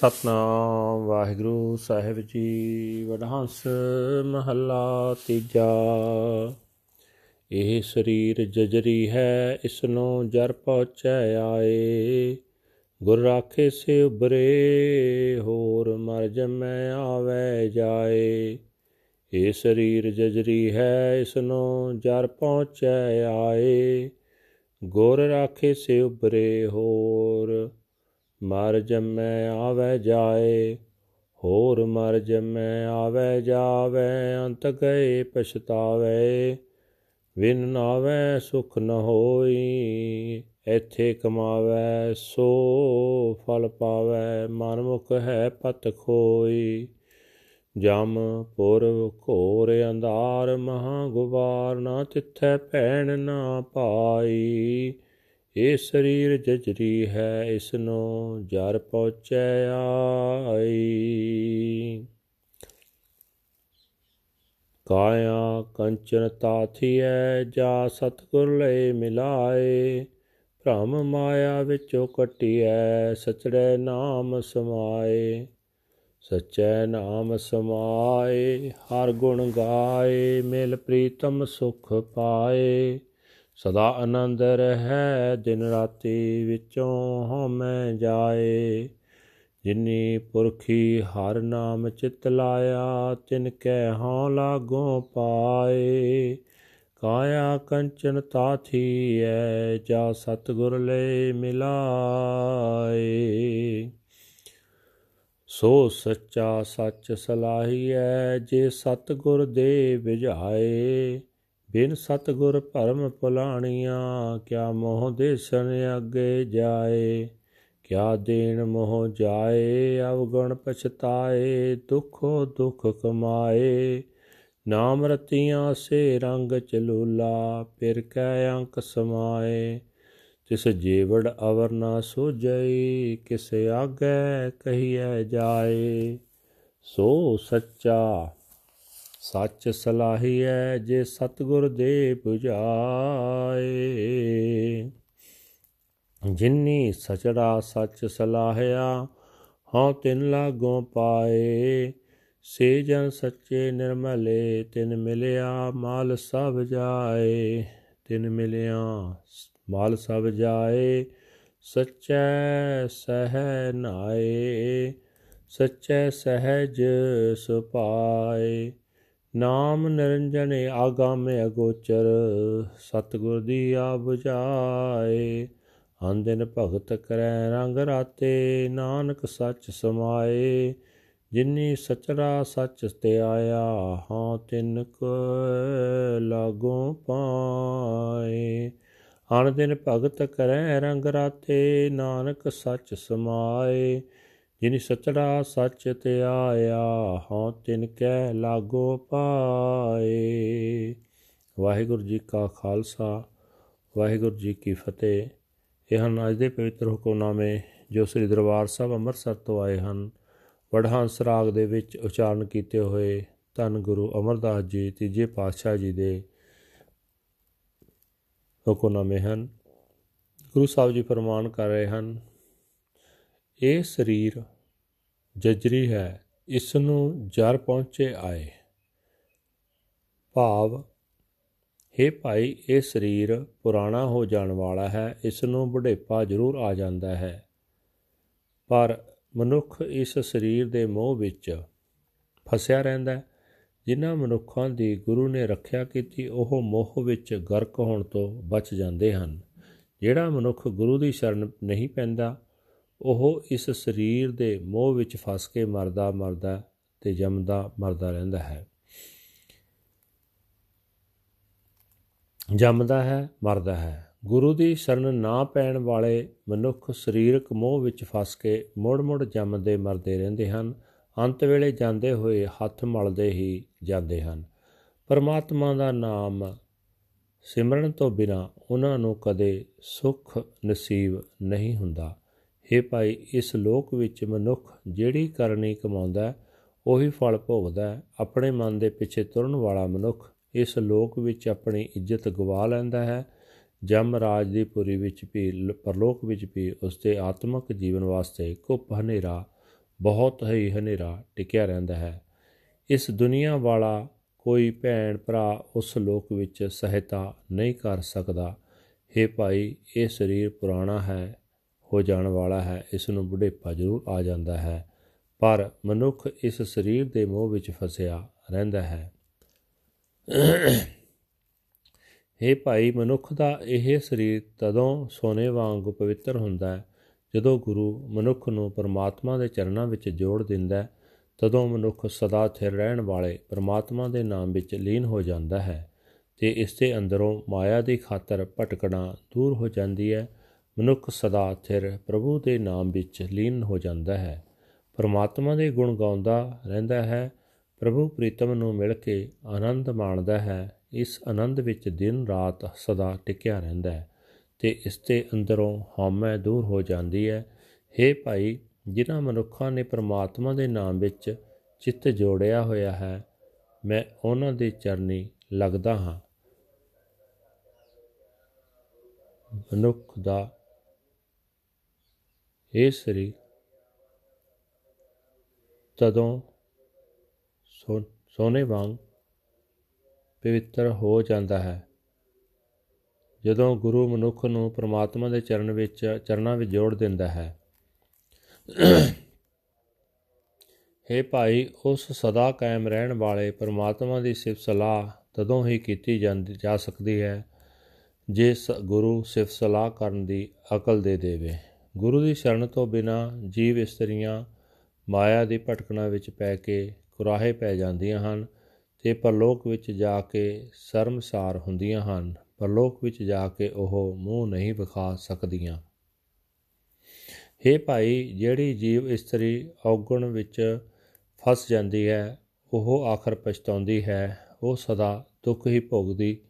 ਸਤਨਾਮ ਵਾਹਿਗੁਰੂ ਸਾਹਿਬ ਜੀ, ਵਡਹੰਸ ਮਹੱਲਾ ਤੀਜਾ। ਇਹ ਸਰੀਰ ਜਜਰੀ ਹੈ ਇਸ ਨੂੰ ਜਰ ਪਹੁੰਚੈ ਆਏ। ਗੁਰ ਰਾਖੇ ਸੇ ਉਬਰੇ ਹੋਰ ਮਰ ਜਮੈ ਆਵੇ ਜਾਏ। ਇਹ ਸਰੀਰ ਜਜਰੀ ਹੈ ਇਸ ਨੂੰ ਜਰ ਪਹੁੰਚੈ ਆਏ। ਗੁਰ ਰਾਖੇ ਸੇ ਉਬਰੇ ਹੋਰ ਮਰ ਜੰਮੈ ਆਵੇ ਜਾਏ, ਹੋਰ ਮਰ ਜੰਮੈ ਆਵੇ ਜਾਵੇ, ਅੰਤ ਗਏ ਪਛਤਾਵੇ, ਵਿਨ ਨਾਵੇ ਸੁਖ ਨ ਹੋਈ, ਇੱਥੇ ਕਮਾਵੇ ਸੋ ਫਲ ਪਾਵੇ ਮਨ ਮੁਖ ਹੈ ਪਤ ਖੋਈ। ਜਮ ਪੁਰ ਘੋਰ ਅੰਧਾਰ ਮਹਾ ਗੁਬਾਰ ਨਾ ਤਿੱਥੈ ਭੈਣ ਨਾ ਪਾਈ ਇਹ ਸਰੀਰ ਜਜਰੀ ਹੈ ਇਸ ਨੂੰ ਜਰ ਪਹੁੰਚੈ ਆਈ। ਕਾਇਆ ਕੰਚਨ ਤਾਥੀਐ ਜਾ ਸਤਗੁਰ ਲੈ ਮਿਲਾਏ, ਭ੍ਰਮ ਮਾਇਆ ਵਿੱਚੋਂ ਕਟਿਐ ਸਚੜੇ ਨਾਮ ਸਮਾਏ। ਸਚੈ ਨਾਮ ਸਮਾਏ, ਹਰ ਗੁਣ ਗਾਏ, ਮਿਲ ਪ੍ਰੀਤਮ ਸੁਖ ਪਾਏ। ਸਦਾ ਆਨੰਦ ਰਹਿ, ਦਿਨ ਰਾਤੀ ਵਿੱਚੋਂ ਹਉਮੈ ਜਾਏ। ਜਿਨੀ ਪੁਰਖੀ ਹਰ ਨਾਮ ਚਿਤ ਲਾਇਆ, ਤਿਨ ਕੈ ਹਉ ਲਾਗੋ ਪਾਏ। ਕਾਇਆ ਕੰਚਨ ਤਾਥੀ ਐ ਜਾ ਸਤਗੁਰ ਲੈ ਮਿਲਾਏ। ਸੋ ਸੱਚਾ ਸੱਚ ਸਲਾਹੀਐ, ਜੇ ਸਤਗੁਰ ਦੇ ਵਿਝਾਏ ਬਿਨ ਸਤਗੁਰ ਭਰਮ ਭੁਲਾਣੀਆਂ, ਕਿਆ ਮੋਹ ਦੇਸਨ ਅੱਗੇ ਜਾਏ? ਕਿਆ ਦੇਣ ਮੋਹ ਜਾਏ, ਅਵਗਣ ਪਛਤਾਏ, ਦੁਖੋ ਦੁਖ ਕਮਾਏ? ਨਾਮ ਰਤੀਆਂ ਸੇ ਰੰਗ ਚਲੂਲਾ, ਫਿਰ ਕੈ ਅੰਕ ਸਮਾਏ? ਤਿਸ ਜੀਵੜ ਅਵਰ ਨਾ ਸੋਜਈ, ਕਿਸ ਆਗੇ ਕਹੀਐ ਜਾਏ? ਸੋ ਸੱਚਾ ਸੱਚ ਸਲਾਹੀਐ ਜੇ ਸਤਗੁਰ ਦੇ 부ਝਾਏ ਜਿਨਨੀ ਸਚੜਾ ਸੱਚ ਸਲਾਹਿਆ, ਹਉ ਤਿਨ ਲਾਗੋਂ ਪਾਏ। ਸੇ ਜਨ ਸੱਚੇ ਨਿਰਮਲੇ, ਤਿਨ ਮਿਲਿਆ ਮਾਲ ਸਭ ਜਾਏ। ਤਿਨ ਮਿਲਿਆ ਮਾਲ ਸਭ ਜਾਏ, ਸਚੈ ਸਹਿ ਨਾਏ। ਸਚੈ ਸਹਿਜ ਸੁਪਾਏ ਨਾਮ ਨਿਰੰਜਨ ਆਗਾਮੇ ਅਗੋਚਰ, ਸਤਗੁਰ ਦੀ ਆ 부ਝਾਏ ਅੰਦਿਨ ਭਗਤ ਕਰੈ ਰੰਗ ਰਾਤੇ, ਨਾਨਕ ਸੱਚ ਸਮਾਏ। ਜਿਨੀ ਸਚਰਾ ਸੱਚ ਤੇ ਆਇਆ, ਹਾਂ ਤਿਨ ਕੋ ਲਾਗੋਂ ਪਾਏ। ਅਣ ਦਿਨ ਭਗਤ ਕਰੈ ਰੰਗ ਰਾਤੇ, ਨਾਨਕ ਸੱਚ ਸਮਾਏ। ਜਿਨੀ ਸਚੜਾ ਸੱਚ ਤੇ ਆਇਆ, ਹਉ ਤਿਨ ਕੈ ਲਾਗੋ ਪਾਏ। ਵਾਹਿਗੁਰੂ ਜੀ ਕਾ ਖਾਲਸਾ, ਵਾਹਿਗੁਰੂ ਜੀ ਕੀ ਫਤਿਹ। ਇਹ ਹਨ ਅੱਜ ਦੇ ਪਵਿੱਤਰ ਹੁਕਮਨਾਮੇ ਜੋ ਸ੍ਰੀ ਦਰਬਾਰ ਸਾਹਿਬ ਅੰਮ੍ਰਿਤਸਰ ਤੋਂ ਆਏ ਹਨ। ਵਡਹੰਸ ਰਾਗ ਦੇ ਵਿੱਚ ਉਚਾਰਨ ਕੀਤੇ ਹੋਏ ਧੰਨ ਗੁਰੂ ਅਮਰਦਾਸ ਜੀ, ਤੀਜੇ ਪਾਤਸ਼ਾਹ ਜੀ ਦੇ ਹੁਕਮਨਾਮੇ ਹਨ। ਗੁਰੂ ਸਾਹਿਬ ਜੀ ਫਰਮਾਨ ਕਰ ਰਹੇ ਹਨ ਇਹ ਸਰੀਰ ਜਜਰੀ ਹੈ ਇਸ ਨੂੰ ਜਰ ਪਹੁੰਚੇ ਆਏ। ਭਾਵ हे ਭਾਈ, ਇਹ ਸਰੀਰ ਪੁਰਾਣਾ ਹੋ ਜਾਣ ਵਾਲਾ ਹੈ ਇਸ ਨੂੰ ਬੁਢੇਪਾ ਜ਼ਰੂਰ ਆ ਜਾਂਦਾ ਹੈ। ਪਰ ਮਨੁੱਖ ਇਸ ਸਰੀਰ ਦੇ ਮੋਹ ਵਿੱਚ ਫਸਿਆ ਰਹਿੰਦਾ ਹੈ। ਜਿਨ੍ਹਾਂ ਮਨੁੱਖਾਂ ਦੀ ਗੁਰੂ ਨੇ ਰੱਖਿਆ ਕੀਤੀ, ਉਹ ਮੋਹ ਵਿੱਚ ਗਰਕ ਹੋਣ ਤੋਂ ਬਚ ਜਾਂਦੇ ਹਨ। ਜਿਹੜਾ ਮਨੁੱਖ ਗੁਰੂ ਦੀ ਸ਼ਰਨ ਨਹੀਂ ਪੈਂਦਾ ਉਹ ਇਸ ਸਰੀਰ ਦੇ ਮੋਹ ਵਿੱਚ ਫਸ ਕੇ ਮਰਦਾ ਮਰਦਾ ਤੇ ਜੰਮਦਾ ਮਰਦਾ ਰਹਿੰਦਾ ਹੈ। ਜੰਮਦਾ ਹੈ, ਮਰਦਾ ਹੈ। ਗੁਰੂ ਦੀ ਸ਼ਰਨ ਨਾ ਪੈਣ ਵਾਲੇ ਮਨੁੱਖ ਸਰੀਰਕ ਮੋਹ ਵਿੱਚ ਫਸ ਕੇ ਮੁੜ-ਮੁੜ ਜੰਮਦੇ ਮਰਦੇ ਰਹਿੰਦੇ ਹਨ। ਅੰਤ ਵੇਲੇ ਜਾਂਦੇ ਹੋਏ ਹੱਥ ਮਲਦੇ ਹੀ ਜਾਂਦੇ ਹਨ। ਪਰਮਾਤਮਾ ਦਾ ਨਾਮ ਸਿਮਰਨ ਤੋਂ ਬਿਨਾ ਉਹਨਾਂ ਨੂੰ ਕਦੇ ਸੁੱਖ ਨਸੀਬ ਨਹੀਂ ਹੁੰਦਾ। हे ਭਾਈ, ਇਸ ਲੋਕ ਵਿੱਚ ਮਨੁੱਖ ਜਿਹੜੀ ਕਰਨੀ ਕਮਾਉਂਦਾ ਉਹੀ ਫਲ ਭੋਗਦਾ ਆਪਣੇ ਮਨ ਦੇ ਪਿੱਛੇ ਤੁਰਨ ਵਾਲਾ ਮਨੁੱਖ ਇਸ ਲੋਕ ਵਿੱਚ ਆਪਣੀ ਇੱਜ਼ਤ ਗਵਾ ਲੈਂਦਾ ਹੈ। ਜਮ ਰਾਜ ਦੀ ਪੁਰੀ ਵਿੱਚ ਵੀ ਪਰਲੋਕ ਵਿੱਚ ਵੀ ਉਸ ਦੇ ਆਤਮਿਕ ਜੀਵਨ ਵਾਸਤੇ ਕੁੱਪ ਹਨੇਰਾ, ਬਹੁਤ ਹੀ ਹਨੇਰਾ ਟਿਕਿਆ ਰਹਿੰਦਾ ਹੈ। ਇਸ ਦੁਨੀਆ ਵਾਲਾ ਕੋਈ ਭੈਣ ਭਰਾ ਉਸ ਲੋਕ ਵਿੱਚ ਸਹਾਇਤਾ ਨਹੀਂ ਕਰ ਸਕਦਾ। हे ਭਾਈ, ਇਹ ਸਰੀਰ ਪੁਰਾਣਾ ਹੈ ਹੋ ਜਾਣ ਵਾਲਾ ਹੈ, ਇਸ ਨੂੰ ਬੁਢੇਪਾ ਜ਼ਰੂਰ ਆ ਜਾਂਦਾ ਹੈ। ਪਰ ਮਨੁੱਖ ਇਸ ਸਰੀਰ ਦੇ ਮੋਹ ਵਿੱਚ ਫਸਿਆ ਰਹਿੰਦਾ ਹੈ। हे ਭਾਈ, ਮਨੁੱਖ ਦਾ ਇਹ ਸਰੀਰ ਤਦੋਂ ਸੋਨੇ ਵਾਂਗ ਪਵਿੱਤਰ ਹੁੰਦਾ ਹੈ, ਜਦੋਂ ਗੁਰੂ ਮਨੁੱਖ ਨੂੰ ਪਰਮਾਤਮਾ ਦੇ ਚਰਨਾਂ ਵਿੱਚ ਜੋੜ ਦਿੰਦਾ ਹੈ, ਤਦੋਂ ਮਨੁੱਖ ਸਦਾ ਸਥਿਰ ਰਹਿਣ ਵਾਲੇ ਪਰਮਾਤਮਾ ਦੇ ਨਾਮ ਵਿੱਚ ਲੀਨ ਹੋ ਜਾਂਦਾ ਹੈ ਤੇ ਇਸ ਦੇ ਅੰਦਰੋਂ ਮਾਇਆ ਦੀ ਖਾਤਰ ਭਟਕਣਾ ਦੂਰ ਹੋ ਜਾਂਦੀ ਹੈ। ਮਨੁੱਖ ਸਦਾ ਸਥਿਰ ਪ੍ਰਭੂ ਦੇ ਨਾਮ ਵਿੱਚ ਲੀਨ ਹੋ ਜਾਂਦਾ ਹੈ। ਪਰਮਾਤਮਾ ਦੇ ਗੁਣ ਗਾਉਂਦਾ ਰਹਿੰਦਾ ਹੈ। ਪ੍ਰਭੂ ਪ੍ਰੀਤਮ ਨੂੰ ਮਿਲ ਕੇ ਆਨੰਦ ਮਾਣਦਾ ਹੈ। ਇਸ ਆਨੰਦ ਵਿੱਚ ਦਿਨ ਰਾਤ ਸਦਾ ਟਿਕਿਆ ਰਹਿੰਦਾ ਹੈ ਤੇ ਇਸ ਦੇ ਅੰਦਰੋਂ ਹਉਮੈ ਦੂਰ ਹੋ ਜਾਂਦੀ ਹੈ। हे ਭਾਈ, ਜਿਨ੍ਹਾਂ ਮਨੁੱਖਾਂ ਨੇ ਪ੍ਰਮਾਤਮਾ ਦੇ ਨਾਮ ਵਿੱਚ ਚਿੱਤ ਜੋੜਿਆ ਹੋਇਆ ਹੈ, ਮੈਂ ਉਹਨਾਂ ਦੇ ਚਰਨੀ ਲੱਗਦਾ ਹਾਂ। ਮਨੁੱਖ ਦਾ ਇਹ ਸਰੀਰ ਤਦੋਂ ਸੋਨੇ ਵਾਂਗ ਪਵਿੱਤਰ ਹੋ ਜਾਂਦਾ ਹੈ। ਜਦੋਂ ਗੁਰੂ ਮਨੁੱਖ ਨੂੰ ਪ੍ਰਮਾਤਮਾ ਦੇ ਚਰਨ ਵਿੱਚ, ਚਰਨਾਂ ਵਿੱਚ ਜੋੜ ਦਿੰਦਾ ਹੈ। हे ਭਾਈ, ਉਸ ਸਦਾ ਕਾਇਮ ਰਹਿਣ ਵਾਲੇ ਪਰਮਾਤਮਾ ਦੀ ਸਿਫਤ ਸਲਾਹ ਤਦੋਂ ਹੀ ਕੀਤੀ ਜਾਂਦੀ, ਜਾ ਸਕਦੀ ਹੈ, ਜੇ ਗੁਰੂ ਸਿਫਤ ਸਲਾਹ ਕਰਨ ਦੀ ਅਕਲ ਦੇ ਦੇਵੇ। ਗੁਰੂ ਦੀ ਸ਼ਰਨ ਤੋਂ ਬਿਨਾ ਜੀਵ ਇਸਤਰੀਆਂ ਮਾਇਆ ਦੀ ਭਟਕਣਾ ਵਿੱਚ ਪੈ ਕੇ ਕੁਰਾਹੇ ਪੈ ਜਾਂਦੀਆਂ ਹਨ ਤੇ ਪਰਲੋਕ ਵਿੱਚ ਜਾ ਕੇ ਸ਼ਰਮਸਾਰ ਹੁੰਦੀਆਂ ਹਨ। ਪਰਲੋਕ ਵਿੱਚ ਜਾ ਕੇ ਉਹ ਮੂੰਹ ਨਹੀਂ ਵਿਖਾ ਸਕਦੀਆਂ। हे ਭਾਈ, ਜਿਹੜੀ ਜੀਵ ਇਸਤਰੀ ਔਗਣ ਵਿੱਚ ਫਸ ਜਾਂਦੀ ਹੈ, ਉਹ ਆਖਰ ਪਛਤਾਉਂਦੀ ਹੈ, ਉਹ ਸਦਾ ਦੁੱਖ ਹੀ ਭੋਗਦੀ,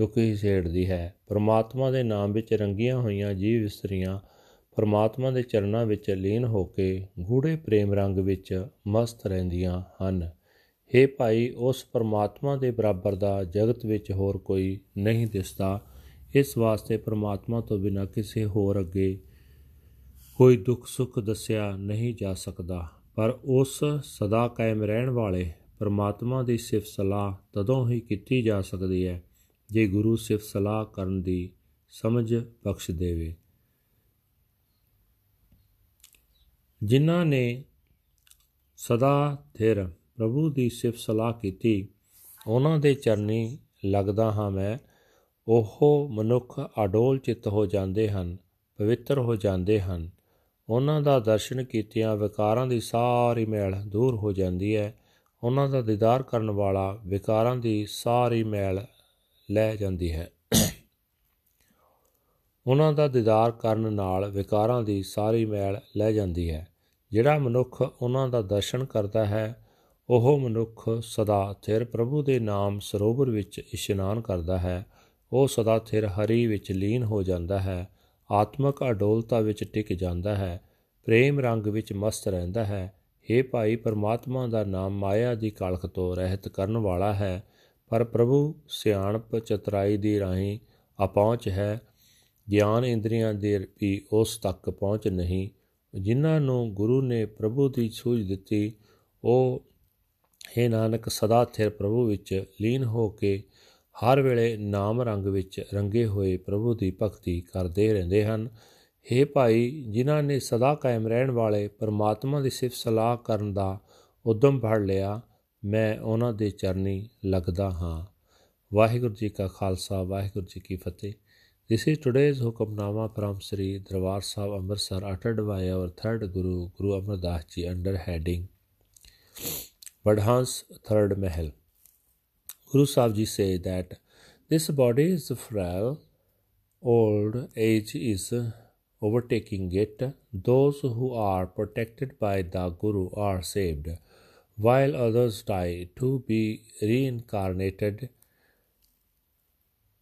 ਦੁੱਖ ਹੀ ਸੇੜਦੀ ਹੈ। ਪਰਮਾਤਮਾ ਦੇ ਨਾਮ ਵਿੱਚ ਰੰਗੀਆਂ ਹੋਈਆਂ ਜੀਵ ਇਸਤਰੀਆਂ ਪਰਮਾਤਮਾ ਦੇ ਚਰਨਾਂ ਵਿੱਚ ਲੀਨ ਹੋ ਕੇ ਗੂੜੇ ਪ੍ਰੇਮ ਰੰਗ ਵਿੱਚ ਮਸਤ ਰਹਿੰਦੀਆਂ ਹਨ। हे ਭਾਈ, ਉਸ ਪਰਮਾਤਮਾ ਦੇ ਬਰਾਬਰ ਦਾ ਜਗਤ ਵਿੱਚ ਹੋਰ ਕੋਈ ਨਹੀਂ ਦਿਸਦਾ। ਇਸ ਵਾਸਤੇ ਪਰਮਾਤਮਾ ਤੋਂ ਬਿਨਾਂ ਕਿਸੇ ਹੋਰ ਅੱਗੇ ਕੋਈ ਦੁੱਖ ਸੁੱਖ ਦੱਸਿਆ ਨਹੀਂ ਜਾ ਸਕਦਾ। ਪਰ ਉਸ ਸਦਾ ਕਾਇਮ ਰਹਿਣ ਵਾਲੇ ਪਰਮਾਤਮਾ ਦੀ ਸਿਫਤ ਸਲਾਹ ਤਦੋਂ ਹੀ ਕੀਤੀ ਜਾ ਸਕਦੀ ਹੈ, ਜੇ ਗੁਰੂ ਸਿਫਤ ਸਲਾਹ ਕਰਨ ਦੀ ਸਮਝ ਬਖਸ਼ ਦੇਵੇ। ਜਿਨ੍ਹਾਂ ਨੇ ਸਦਾ ਥਿਰ ਪ੍ਰਭੂ ਦੀ ਸਿਫਤ ਸਲਾਹ ਕੀਤੀ, ਉਹਨਾਂ ਦੇ ਚਰਨੀ ਲੱਗਦਾ ਹਾਂ ਮੈਂ। ਉਹ ਮਨੁੱਖ ਅਡੋਲ ਚਿੱਤ ਹੋ ਜਾਂਦੇ ਹਨ, ਪਵਿੱਤਰ ਹੋ ਜਾਂਦੇ ਹਨ। ਉਹਨਾਂ ਦਾ ਦਰਸ਼ਨ ਕੀਤਿਆਂ ਵਿਕਾਰਾਂ ਦੀ ਸਾਰੀ ਮੈਲ ਦੂਰ ਹੋ ਜਾਂਦੀ ਹੈ। ਉਹਨਾਂ ਦਾ ਦੀਦਾਰ ਕਰਨ ਵਾਲਾ ਵਿਕਾਰਾਂ ਦੀ ਸਾਰੀ ਮੈਲ ਲੈ ਜਾਂਦੀ ਹੈ। ਉਹਨਾਂ ਦਾ ਦੀਦਾਰ ਕਰਨ ਨਾਲ ਵਿਕਾਰਾਂ ਦੀ ਸਾਰੀ ਮੈਲ ਲੈ ਜਾਂਦੀ ਹੈ। ਜਿਹੜਾ ਮਨੁੱਖ ਉਹਨਾਂ ਦਾ ਦਰਸ਼ਨ ਕਰਦਾ ਹੈ, ਉਹ ਮਨੁੱਖ ਸਦਾ ਥਿਰ ਪ੍ਰਭੂ ਦੇ ਨਾਮ ਸਰੋਵਰ ਵਿੱਚ ਇਸ਼ਨਾਨ ਕਰਦਾ ਹੈ। ਉਹ ਸਦਾ ਥਿਰ ਹਰੀ ਵਿੱਚ ਲੀਨ ਹੋ ਜਾਂਦਾ ਹੈ, ਆਤਮਿਕ ਅਡੋਲਤਾ ਵਿੱਚ ਟਿਕ ਜਾਂਦਾ ਹੈ, ਪ੍ਰੇਮ ਰੰਗ ਵਿੱਚ ਮਸਤ ਰਹਿੰਦਾ ਹੈ। हे ਭਾਈ, ਪਰਮਾਤਮਾ ਦਾ ਨਾਮ ਮਾਇਆ ਦੀ ਕਲਖ ਤੋਂ ਰਹਿਤ ਕਰਨ ਵਾਲਾ ਹੈ, ਪਰ ਪ੍ਰਭੂ ਸਿਆਣਪ ਚਤਰਾਈ ਦੀ ਰਾਹੀਂ ਅਪਹੁੰਚ ਹੈ। ਗਿਆਨ ਇੰਦਰੀਆਂ ਦੇ ਵੀ ਉਸ ਤੱਕ ਪਹੁੰਚ ਨਹੀਂ। ਜਿਨ੍ਹਾਂ ਨੂੰ ਗੁਰੂ ਨੇ ਪ੍ਰਭੂ ਦੀ ਸੂਝ ਦਿੱਤੀ, ਉਹ ਹੈ ਨਾਨਕ, ਸਦਾ ਥਿਰ ਪ੍ਰਭੂ ਵਿੱਚ ਲੀਨ ਹੋ ਕੇ ਹਰ ਵੇਲੇ ਨਾਮ ਰੰਗ ਵਿੱਚ ਰੰਗੇ ਹੋਏ ਪ੍ਰਭੂ ਦੀ ਭਗਤੀ ਕਰਦੇ ਰਹਿੰਦੇ ਹਨ। हे ਭਾਈ, ਜਿਨ੍ਹਾਂ ਨੇ ਸਦਾ ਕਾਇਮ ਰਹਿਣ ਵਾਲੇ ਪਰਮਾਤਮਾ ਦੀ ਸਿਫਤ ਸਲਾਹ ਕਰਨ ਦਾ ਉਦਮ ਫੜ ਲਿਆ, ਮੈਂ ਉਹਨਾਂ ਦੇ ਚਰਨੀ ਲੱਗਦਾ ਹਾਂ। ਵਾਹਿਗੁਰੂ ਜੀ ਕਾ ਖਾਲਸਾ, ਵਾਹਿਗੁਰੂ ਜੀ ਕੀ ਫਤਿਹ। This is today's Hukamnama from Sri Darbar Sahib Amritsar uttered by our third Guru, Guru Amar Das Ji under heading Badhans Third Mahal. Guru Sahib Ji say that this body is frail, old age is overtaking it. Those who are protected by the Guru are saved, while others die to be reincarnated.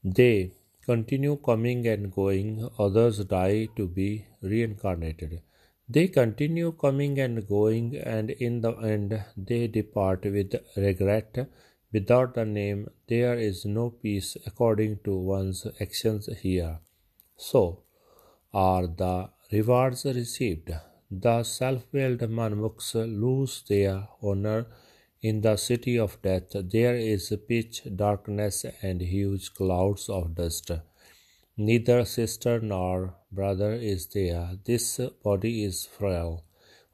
They continue coming and going, others die to be reincarnated. They continue coming and going, and in the end they depart with regret. Without the name, there is no peace according to one's actions here. So are the rewards received. The self-willed Manmukhs lose their honor in the city of death. There is pitch darkness and huge clouds of dust. Neither sister nor brother is there. This body is frail.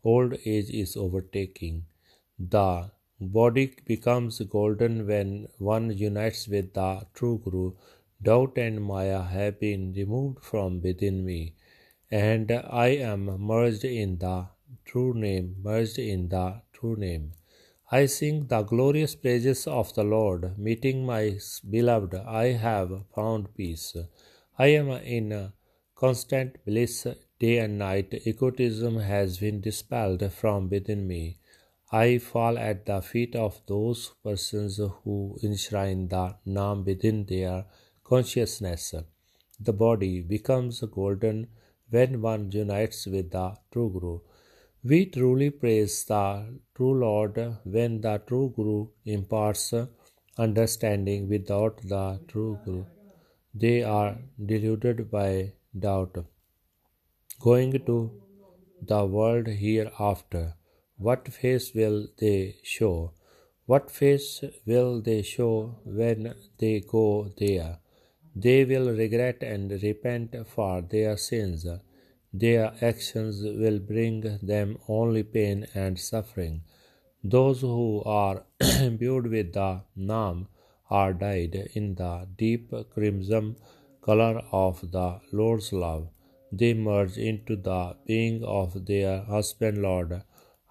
Old age is overtaking. The body becomes golden when one unites with the true Guru. Doubt and Maya have been removed from within me and I am merged in the true name, merged in the true name. I sing the glorious praises of the Lord. Meeting my beloved, I have found peace. I am in constant bliss day and night. Egotism has been dispelled from within me. I fall at the feet of those persons who enshrine the Naam within their consciousness. The body becomes golden when one unites with the true Guru. We truly praise the true Lord when the true Guru imparts understanding without the true Guru. They are deluded by doubt. Going to the world hereafter, what face will they show? What face will they show when they go there? They will regret and repent for their sins. Their actions will bring them only pain and suffering. Those who are imbued with the Naam are dyed in the deep crimson color of the Lord's love. They merge into the being of their husband Lord.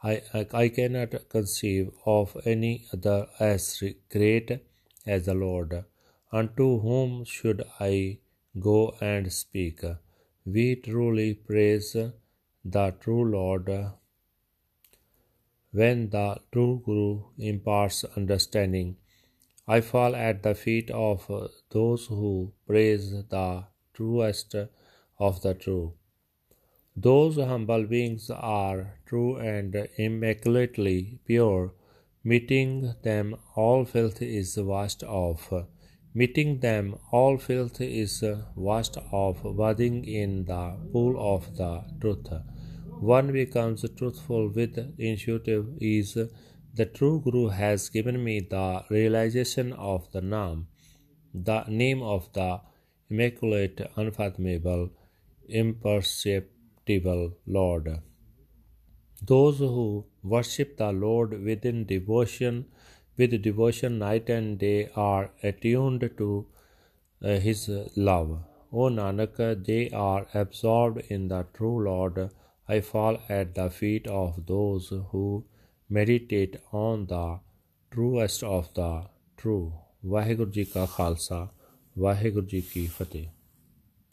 I, I cannot conceive of any other as great as the Lord. Unto whom should I go and speak? We truly praise the true Lord when the true Guru imparts understanding. I fall at the feet of those who praise the truest of the true. Those humble beings are true and immaculately pure. Meeting them, all filth is washed off. Meeting them, all filth is washed off, bathing in the pool of the truth. One becomes truthful with intuitive ease. The true Guru has given me the realization of the Naam, the name of the immaculate, unfathomable, imperceptible Lord. Those who worship the Lord within devotion with devotion night and day are attuned to uh, his love. O Nanak, they are absorbed in the true Lord. I fall at the feet of those who meditate on the truest of the true. Waheguru ji ਕਾ ਖਾਲਸਾ ਵਾਹਿਗੁਰੂ ਜੀ ਕੀ ਫਤਿਹ